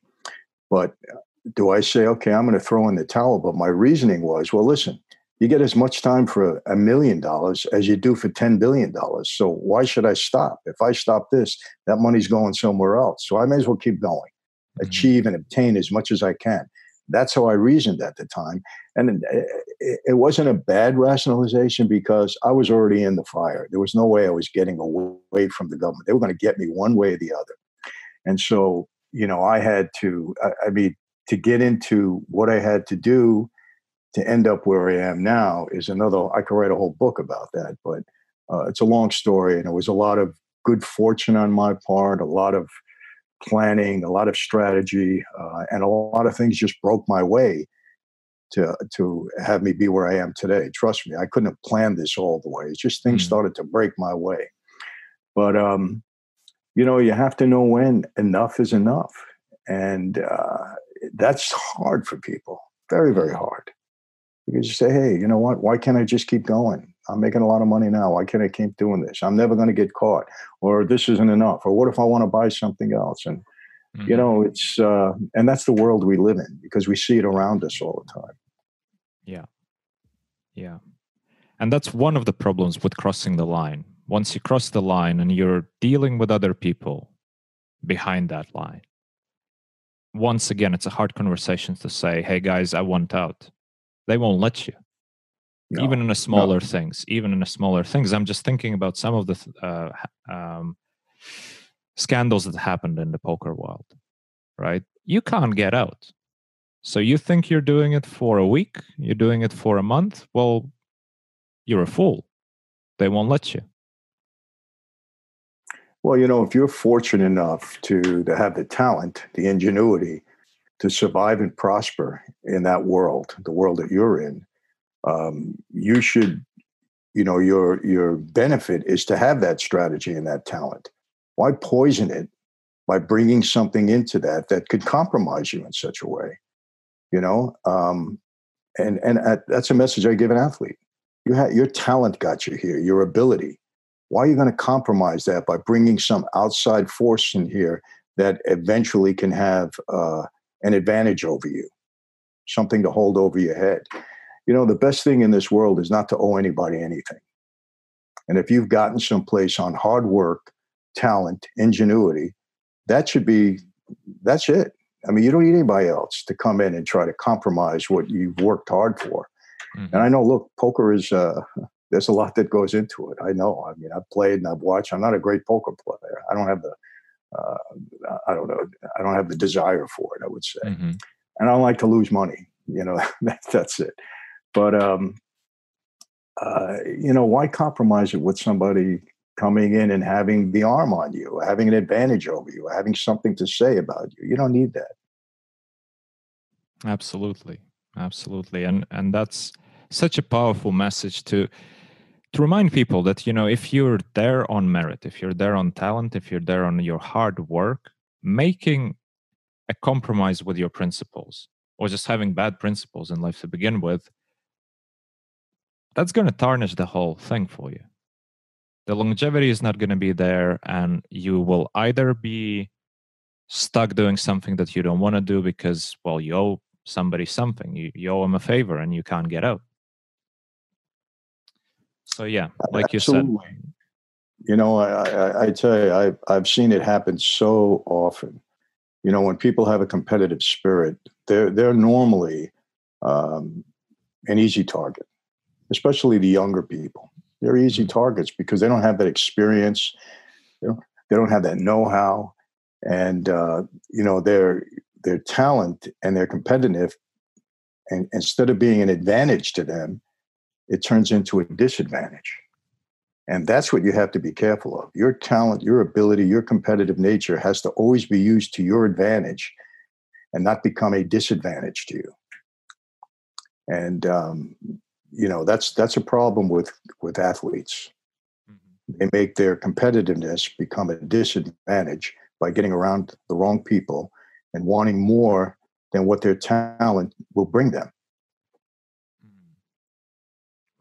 But uh, do I say, okay, I'm going to throw in the towel? But my reasoning was, well, listen, you get as much time for a million dollars as you do for $10 billion. So why should I stop? If I stop this, that money's going somewhere else. So I may as well keep going, mm-hmm. achieve and obtain as much as I can. That's how I reasoned at the time. And it wasn't a bad rationalization because I was already in the fire. There was no way I was getting away from the government. They were going to get me one way or the other. And so, you know, I had to, I mean, to get into what I had to do to end up where I am now is another, I could write a whole book about that, but uh, it's a long story. And it was a lot of good fortune on my part, a lot of planning, a lot of strategy, uh, and a lot of things just broke my way to to have me be where I am today. Trust me, I couldn't have planned this all the way. It's just things mm started to break my way. But um, you know, you have to know when enough is enough, and uh, that's hard for people. Very, very hard. Because you say, hey, you know what? Why can't I just keep going? I'm making a lot of money now. Why can't I keep doing this? I'm never going to get caught. Or this isn't enough. Or what if I want to buy something else? And mm-hmm. you know, it's uh, and that's the world we live in because we see it around us all the time. Yeah, yeah, and that's one of the problems with crossing the line. Once you cross the line and you're dealing with other people behind that line, once again, it's a hard conversation to say, "Hey guys, I want out." They won't let you no, even in the smaller no. things even in the smaller things. I'm just thinking about some of the uh, um, scandals that happened in the poker world right? You can't get out. So you think you're doing it for a week you're doing it for a month well you're a fool. They won't let you. Well you know if you're fortunate enough to to have the talent the ingenuity to survive and prosper in that world the world that you're in um, you should you know your your benefit is to have that strategy and that talent. Why poison it by bringing something into that that could compromise you in such a way you know? Um, and and at, that's a message i give an athlete. You have your talent got you here your ability. Why are you going to compromise that by bringing some outside force in here that eventually can have uh, an advantage over you something to hold over your head you know, the best thing in this world is not to owe anybody anything. And if you've gotten someplace on hard work, talent, ingenuity, that should be that's it. I mean, you don't need anybody else to come in and try to compromise what you've worked hard for. Mm-hmm. And I know, look, poker is uh, there's a lot that goes into it. I know. I mean, I've played and I've watched. I'm not a great poker player. I don't have the uh, I don't know. I don't have the desire for it. I would say, mm-hmm. and I don't like to lose money. You know, that, that's it. But um, uh, you know, why compromise it with somebody coming in and having the arm on you, having an advantage over you, having something to say about you? You don't need that. Absolutely, absolutely, and and that's such a powerful message to to remind people that you know if you're there on merit if you're there on talent if you're there on your hard work making a compromise with your principles or just having bad principles in life to begin with that's going to tarnish the whole thing for you. The longevity is not going to be there and you will either be stuck doing something that you don't want to do because well you owe somebody something. You, you owe them a favor and you can't get out so yeah, like Absolutely. you said. You know, I, I, I tell you, I've, I've seen it happen so often. You know, when people have a competitive spirit, they're they're normally um, an easy target, especially the younger people. They're easy mm-hmm. targets because they don't have that experience. You know, they don't have that know-how, and uh, you know their their talent and their competitive, and instead of being an advantage to them, it turns into a disadvantage. And that's what you have to be careful of. Your talent, your ability, your competitive nature has to always be used to your advantage and not become a disadvantage to you. And um, you know that's that's a problem with with athletes. Mm-hmm. They make their competitiveness become a disadvantage by getting around the wrong people and wanting more than what their talent will bring them.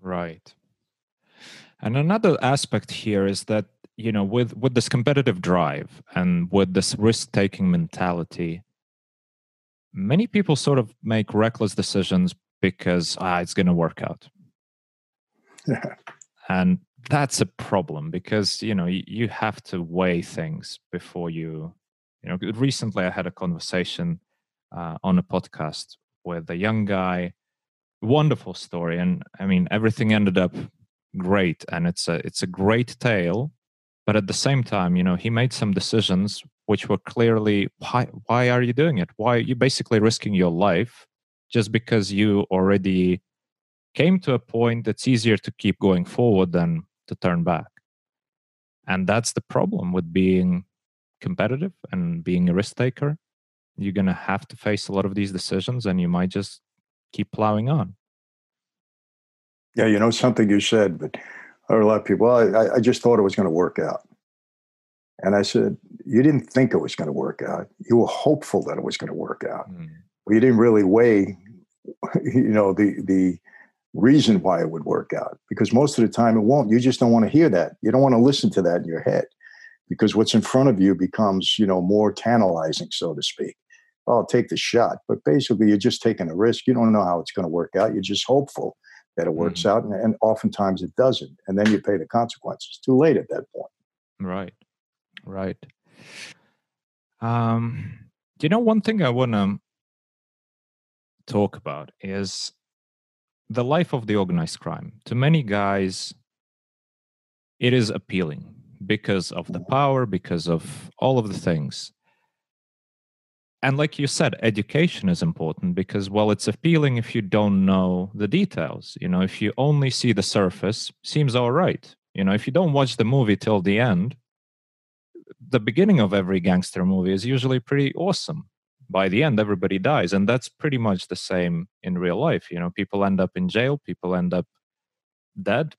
Right. And another aspect here is that you know with with this competitive drive and with this risk taking mentality many people sort of make reckless decisions because ah, it's going to work out yeah. and that's a problem because you know you, have to weigh things before you you know recently i had a conversation uh, on a podcast with a young guy wonderful story and i mean everything ended up great and it's a it's a great tale but at the same time you know he made some decisions which were clearly why why are you doing it? Why are you basically risking your life just because you already came to a point that's easier to keep going forward than to turn back. And that's the problem with being competitive and being a risk taker. You're going to have to face a lot of these decisions and you might just keep plowing on. Yeah, you know something you said, but I heard a lot of people. Well, I, I just thought it was going to work out, and I said, you didn't think it was going to work out. You were hopeful that it was going to work out, mm. but you didn't really weigh, you know, the the reason why it would work out. Because most of the time it won't. You just don't want to hear that. You don't want to listen to that in your head, because what's in front of you becomes, you know, more tantalizing, so to speak. I'll take the shot. But basically, you're just taking a risk. You don't know how it's going to work out. You're just hopeful that it works mm-hmm. out. And, and oftentimes it doesn't. And then you pay the consequences. Too late at that point. Right. Right. Um, you know, one thing I want to talk about is the life of the organized crime. To many guys, it is appealing because of the power, because of all of the things and like you said education is important because well it's appealing if you don't know the details. You know if you only see the surface seems all right. You know if you don't watch the movie till the end the beginning of every gangster movie is usually pretty awesome. By the end everybody dies and that's pretty much the same in real life. You know people end up in jail people end up dead.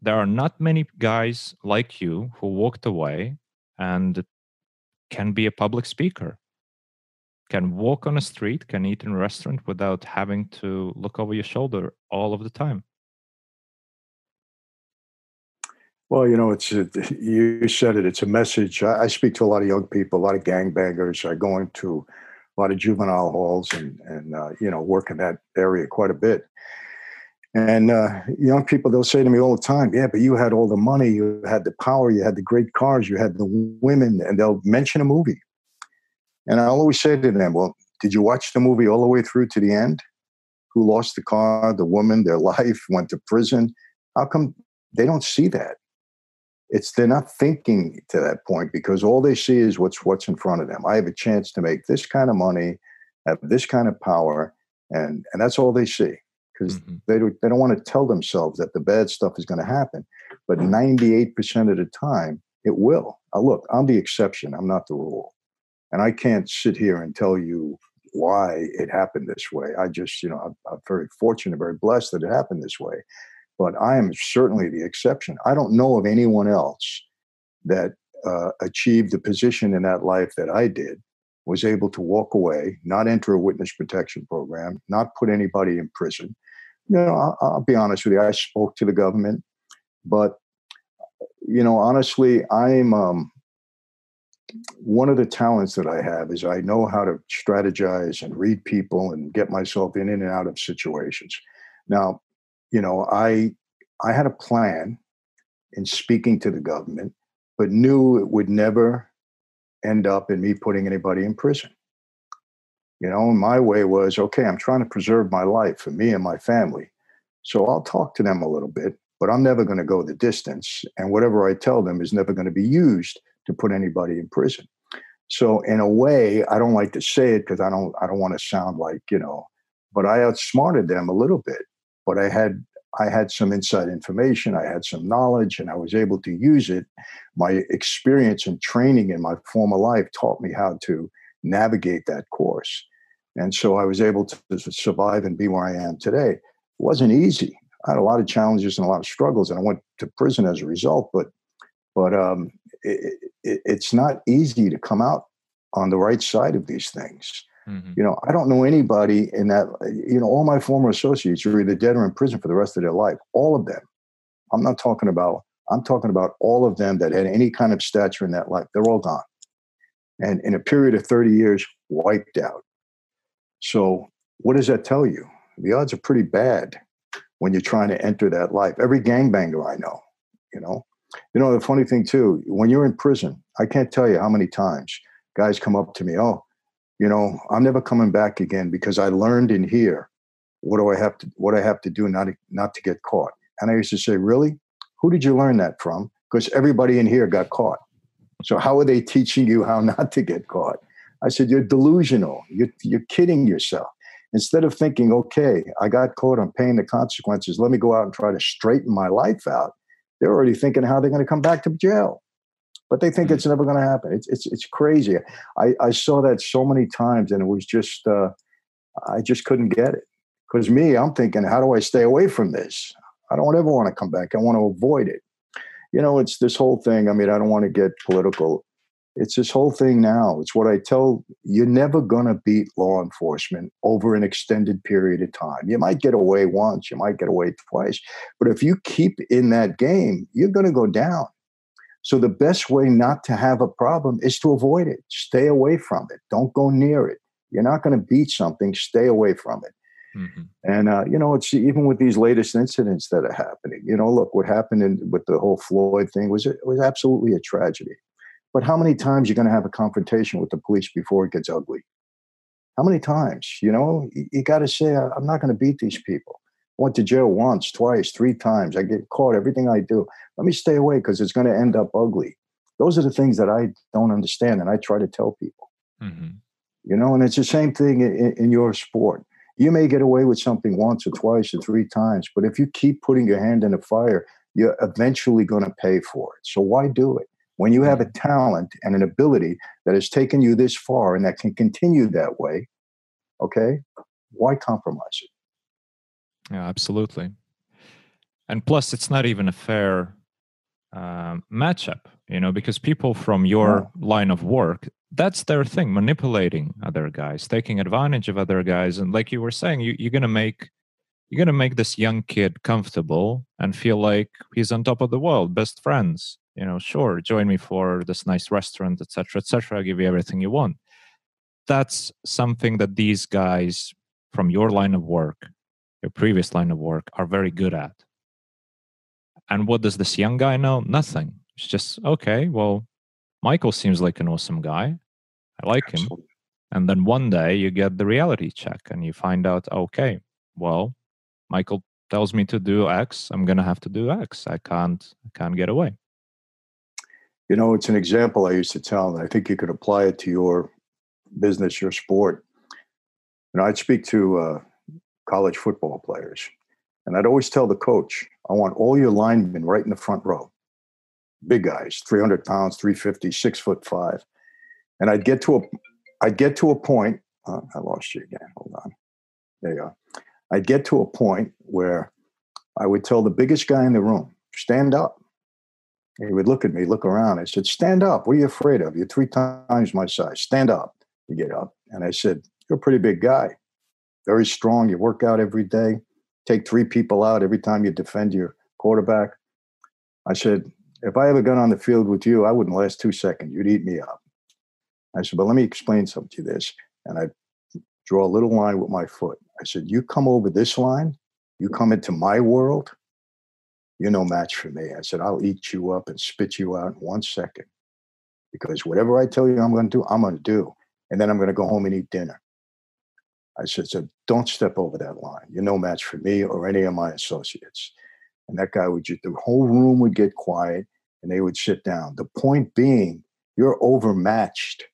There are not many guys like you who walked away and can be a public speaker can walk on a street, can eat in a restaurant without having to look over your shoulder all of the time. Well, you know, it's a, you said it. It's a message. I, I, speak to a lot of young people, a lot of gangbangers. I go into a lot of juvenile halls and and uh, you know work in that area quite a bit. And uh, young people, they'll say to me all the time, Yeah, but you had all the money, you had the power, you had the great cars, you had the women, and they'll mention a movie. And I'll always say to them, Well, did you watch the movie all the way through to the end? Who lost the car, the woman, their life, went to prison? How come they don't see that? It's they're not thinking to that point because all they see is what's what's in front of them. I have a chance to make this kind of money, have this kind of power, and and that's all they see because mm-hmm. they don't, they don't want to tell themselves that the bad stuff is going to happen. But 98% of the time, it will. Now, look, I'm the exception. I'm not the rule. And I can't sit here and tell you why it happened this way. I just, you know, I'm, I'm very fortunate, very blessed that it happened this way. But I am certainly the exception. I don't know of anyone else that uh, achieved the position in that life that I did was able to walk away, not enter a witness protection program, not put anybody in prison, you know, I'll, I'll be honest with you. I spoke to the government, but you know, honestly, I'm um, one of the talents that I have is I know how to strategize and read people and get myself in and out of situations. Now, you know, I I had a plan in speaking to the government, but knew it would never end up in me putting anybody in prison. You know, my way was okay, I'm trying to preserve my life for me and my family. So I'll talk to them a little bit, but I'm never going to go the distance. And whatever I tell them is never going to be used to put anybody in prison. So in a way, I don't like to say it because I don't I don't want to sound like, you know, but I outsmarted them a little bit. But I had I had some inside information, I had some knowledge, and I was able to use it. My experience and training in my former life taught me how to navigate that course. And so I was able to survive and be where I am today. It wasn't easy. I had a lot of challenges and a lot of struggles, and I went to prison as a result. But, but um, it, it, it's not easy to come out on the right side of these things. Mm-hmm. You know, I don't know anybody in that. You know, all my former associates are either dead or in prison for the rest of their life. All of them. I'm not talking about. I'm talking about all of them that had any kind of stature in that life. They're all gone and in a period of 30 years, wiped out. So, what does that tell you? The odds are pretty bad when you're trying to enter that life. Every gangbanger I know, you know. You know, the funny thing too, when you're in prison, I can't tell you how many times guys come up to me, oh, you know, I'm never coming back again because I learned in here what do I have to what I have to do not to, not to get caught. And I used to say, really? Who did you learn that from? Because everybody in here got caught. So how are they teaching you how not to get caught? I said, you're delusional. You're, you're kidding yourself. Instead of thinking, okay, I got caught, I'm paying the consequences, let me go out and try to straighten my life out, they're already thinking how they're going to come back to jail. But they think it's never going to happen. It's, it's, it's crazy. I, I saw that so many times and it was just, uh, I just couldn't get it. Because me, I'm thinking, how do I stay away from this? I don't ever want to come back. I want to avoid it you know, it's this whole thing. I mean, I don't want to get political. It's this whole thing now. It's what I tell you're never going to beat law enforcement over an extended period of time. You might get away once, you might get away twice, but if you keep in that game, you're going to go down. So the best way not to have a problem is to avoid it. Stay away from it. Don't go near it. You're not going to beat something, stay away from it. Mm-hmm. And uh, you know, it's even with these latest incidents that are happening. You know, look what happened in, with the whole Floyd thing was it was absolutely a tragedy. But how many times you're going to have a confrontation with the police before it gets ugly? How many times? You know, you, you got to say, I'm not going to beat these people. I went to jail once, twice, three times. I get caught. Everything I do, let me stay away because it's going to end up ugly. Those are the things that I don't understand, and I try to tell people. Mm-hmm. You know, and it's the same thing in, in your sport you may get away with something once or twice or three times, but if you keep putting your hand in the fire, you're eventually going to pay for it. So why do it? When you have a talent and an ability that has taken you this far and that can continue that way, okay, why compromise it? Yeah, absolutely. And plus, it's not even a fair um, matchup, you know, because people from your yeah. line of work, that's their thing manipulating other guys taking advantage of other guys and like you were saying you, you're gonna make you're gonna make this young kid comfortable and feel like he's on top of the world best friends you know sure join me for this nice restaurant etc etc i'll give you everything you want that's something that these guys from your line of work your previous line of work are very good at. And what does this young guy know? Nothing. It's just, okay, well, Michael seems like an awesome guy. I like Absolutely. him. And then one day you get the reality check and you find out, okay, well, Michael tells me to do X, I'm gonna have to do X. I can't I can't get away. You know, it's an example I used to tell, and I think you could apply it to your business, your sport. You know, I'd speak to uh, college football players, and I'd always tell the coach, I want all your linemen right in the front row. Big guys, 300 pounds, 350, six foot five. And I'd get to a I'd get to a point. Uh, I lost you again. Hold on. There you are. I'd get to a point where I would tell the biggest guy in the room, stand up. He would look at me, look around. I said, stand up. What are you afraid of? You're three times my size. Stand up. You get up. And I said, you're a pretty big guy, very strong. You work out every day, take three people out every time you defend your quarterback. I said, if I ever got on the field with you, I wouldn't last two seconds. You'd eat me up. I said, but let me explain something to you this. And I draw a little line with my foot. I said, You come over this line, you come into my world, you're no match for me. I said, I'll eat you up and spit you out in one second. Because whatever I tell you I'm going to do, I'm going to do. And then I'm going to go home and eat dinner. I said, So don't step over that line. You're no match for me or any of my associates. And that guy would just, the whole room would get quiet and they would sit down. The point being, you're overmatched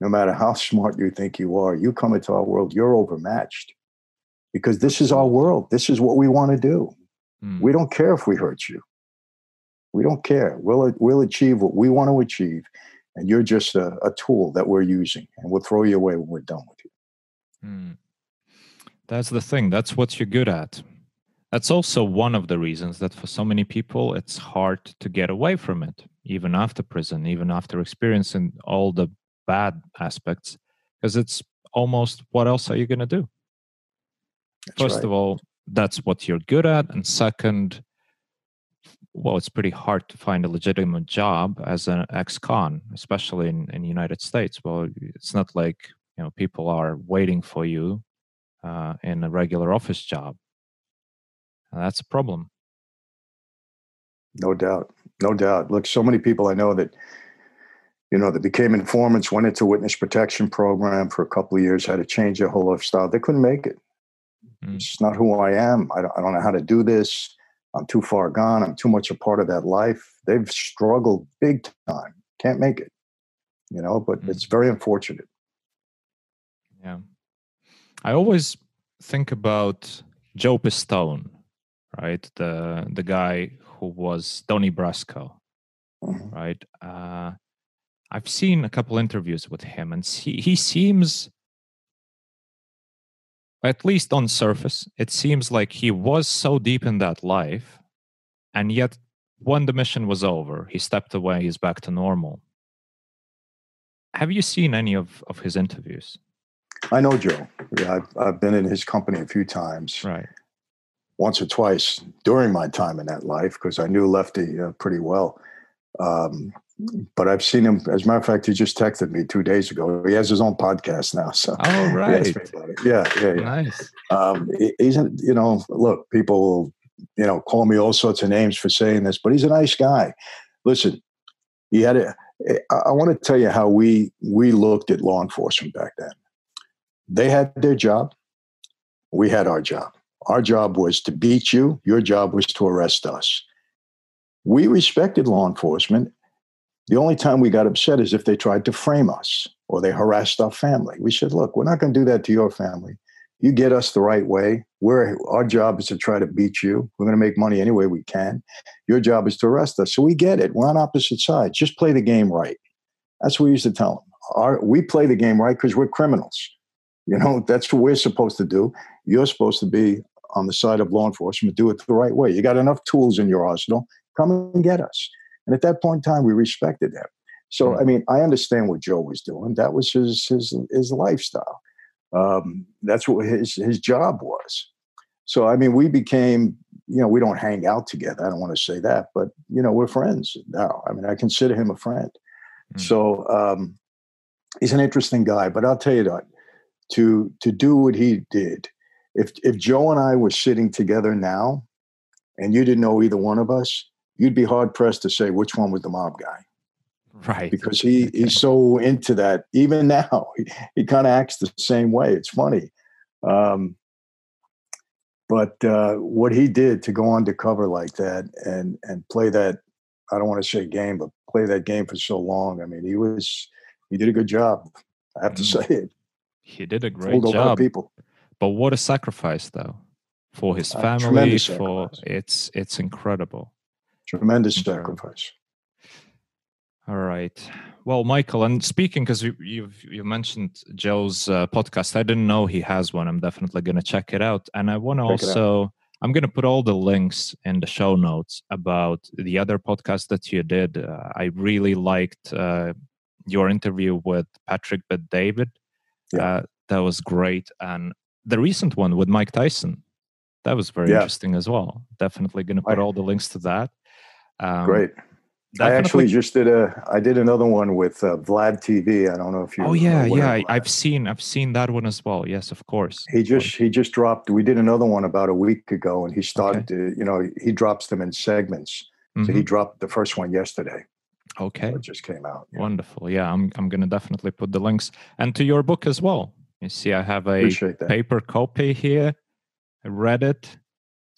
no matter how smart you think you are, you come into our world, you're overmatched because this is our world. This is what we want to do. Mm. We don't care if we hurt you. We don't care. We'll, we'll achieve what we want to achieve. And you're just a, a tool that we're using, and we'll throw you away when we're done with you. Mm. That's the thing. That's what you're good at. That's also one of the reasons that for so many people, it's hard to get away from it, even after prison, even after experiencing all the bad aspects because it's almost what else are you going to do that's first right. of all that's what you're good at. And second well it's pretty hard to find a legitimate job as an ex-con especially in in the united states. Well it's not like you know people are waiting for you uh, in a regular office job. And that's a problem. No doubt. No doubt. Look so many people i know that you know, that became informants, went into witness protection program for a couple of years, had to change their whole lifestyle. They couldn't make it. Mm. It's not who I am. I don't, I don't know how to do this. I'm too far gone. I'm too much a part of that life. They've struggled big time. Can't make it, you know, but mm. it's very unfortunate. Yeah. I always think about Joe Pistone, right? The the guy who was Donnie Brasco, mm-hmm. right? Uh, I've seen a couple interviews with him, and he, he seems, at least on surface, it seems like he was so deep in that life, and yet when the mission was over, he stepped away. He's back to normal. Have you seen any of, of his interviews? I know Joe. Yeah, I've, I've been in his company a few times. Right. Once or twice during my time in that life, because I knew Lefty uh, pretty well. Um, but I've seen him. As a matter of fact, he just texted me two days ago. He has his own podcast now. So, oh right, yeah, yeah, yeah. Nice. Um, he's, you know, look, people will, you know, call me all sorts of names for saying this, but he's a nice guy. Listen, he had a. I want to tell you how we we looked at law enforcement back then. They had their job. We had our job. Our job was to beat you. Your job was to arrest us. We respected law enforcement the only time we got upset is if they tried to frame us or they harassed our family. We said, look, we're not going to do that to your family. You get us the right way. We're, our job is to try to beat you. We're going to make money any way we can. Your job is to arrest us. So we get it. We're on opposite sides. Just play the game right. That's what we used to tell them. Our, we play the game right because we're criminals. You know, that's what we're supposed to do. You're supposed to be on the side of law enforcement, do it the right way. You got enough tools in your arsenal. Come and get us. And at that point in time, we respected him. So, I mean, I understand what Joe was doing. That was his his his lifestyle. Um, that's what his his job was. So, I mean, we became, you know, we don't hang out together. I don't want to say that, but you know, we're friends now. I mean, I consider him a friend. Mm. So, um, he's an interesting guy. But I'll tell you that to to do what he did if if Joe and I were sitting together now, and you didn't know either one of us, you'd be hard pressed to say which one was the mob guy. Right. Because he he's so into that even now he, he kind of acts the same way. It's funny. Um, but uh, what he did to go undercover like that and and play that i don't want to say game but play that game for so long i mean he was he did a good job i have to Mm. say it. He did a great Fooled a lot of job. people. But what a sacrifice though for his family for sacrifice. it's it's incredible tremendous sacrifice All right. Well, Michael, and speaking because you, you've you mentioned Joe's uh, podcast, I didn't know he has one. I'm definitely going to check it out, and I want to Check it out. also. I'm going to put all the links in the show notes about the other podcast that you did. Uh, I really liked uh, your interview with Patrick Bet David. Yeah. Uh, that was great, and the recent one with Mike Tyson. That was very Yeah. interesting as well. Definitely going to put all the links to that. Um, great I actually just did a I did another one with uh, Vlad TV. I don't know if you. Oh yeah, yeah. I, I've seen I've seen that one as well. Yes, of course. He just he just dropped. We did another one about a week ago, and he started to you know he drops them in segments. So he Mhm. dropped the first one yesterday. Okay, It just came out. Yeah. wonderful. Yeah, I'm I'm gonna definitely put the links and to your book as well. You see, I have a paper copy here. I read it.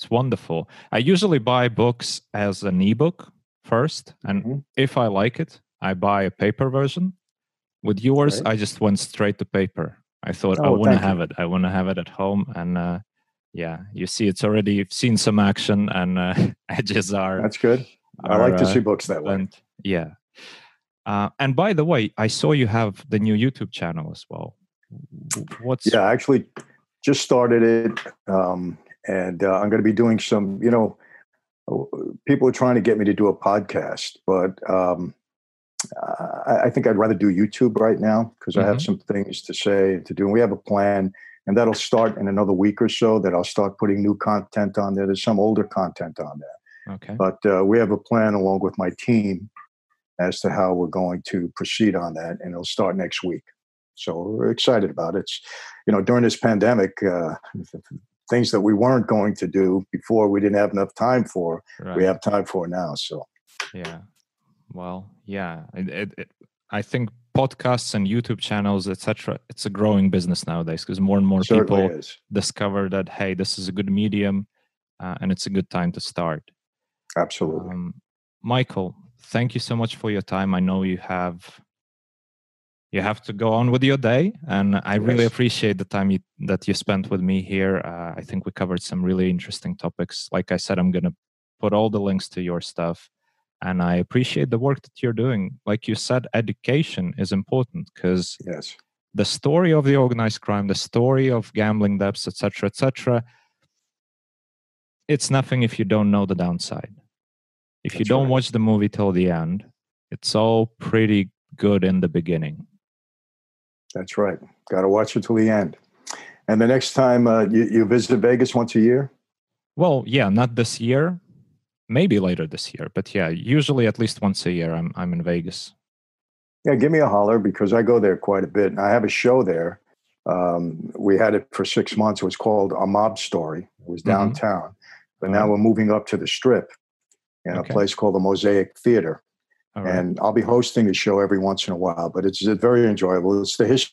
It's wonderful. I usually buy books as an ebook first, and Mhm. if I like it, I buy a paper version. With yours, Great. I just went straight to paper. I thought I Oh, want to thank you. have it. I want to have it at home, and uh, yeah, you see, it's already seen some action, and uh, edges are. That's good. I like to uh, see books that way. Yeah. Uh, and by the way, I saw you have the new YouTube channel as well. What's Yeah, I actually just started it, um, and uh, I'm going to be doing some. You know, uh, people are trying to get me to do a podcast, but um, I, I think I'd rather do YouTube right now because I have some things to say and to do. And we have a plan, and that'll start in another week or so. That I'll start putting new content on there. There's some older content on there, okay? but uh, we have a plan along with my team as to how we're going to proceed on that, and it'll start next week. So we're excited about it. It's, you know, during this pandemic, uh, things that we weren't going to do before, we didn't have enough time for. Right. We have time for now. So Yeah. Well, yeah. It, it, it, I think podcasts and YouTube channels, etc. It's a growing business nowadays because more and more people is discover that hey, this is a good medium, uh, and it's a good time to start. absolutely. Um, Michael, thank you so much for your time. I know you have you have to go on with your day, and I really appreciate the time you, that you spent with me here. Uh, I think we covered some really interesting topics. Like I said, I'm going to put all the links to your stuff, and I appreciate the work that you're doing. Like you said, education is important because yes, the story of the organized crime, the story of gambling debts, etc., etc. It's nothing if you don't know the downside. If you don't right. watch the movie till the end, it's all pretty good in the beginning. That's right. Got to watch it till the end. And the next time uh, you, you visit Vegas once a year, Well, yeah, not this year, maybe later this year, but yeah, usually at least once a year I'm I'm in Vegas. yeah, give me a holler because I go there quite a bit. And I have a show there. Um, we had it for six months. It was called A Mob Story. It was Mhm. downtown. But now we're moving up to the strip in Okay. a place called the Mosaic Theater. Right. And I'll be hosting the show every once in a while, but it's very enjoyable. It's the history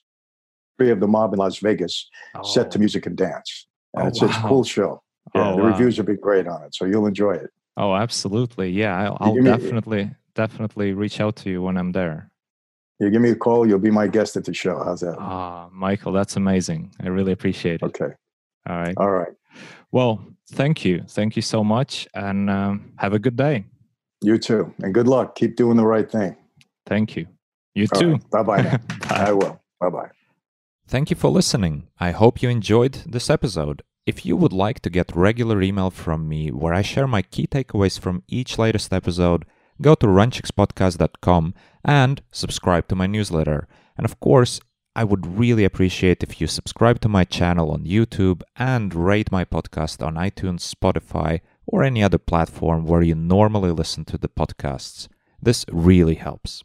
of the mob in Las Vegas set to Oh. music and dance. And Oh, it's, it's a cool show. Yeah, Oh, the wow. reviews have been great on it, so you'll enjoy it. Oh, absolutely. Yeah, I'll, I'll give me- definitely definitely reach out to you when I'm there. You give me a call, you'll be my guest at the show. How's that? Ah, Michael, that's amazing. I really appreciate it. Okay. All right. All right. Well, thank you. Thank you so much. And um, have a good day. You too. And good luck. Keep doing the right thing. Thank you. You too. Bye bye now. Bye. I will. Bye bye. Thank you for listening. I hope you enjoyed this episode. If you would like to get regular email from me where I share my key takeaways from each latest episode, go to runchickspodcast.com and subscribe to my newsletter. And of course, I would really appreciate if you subscribe to my channel on YouTube and rate my podcast on iTunes, Spotify, or any other platform where you normally listen to the podcasts. This really helps.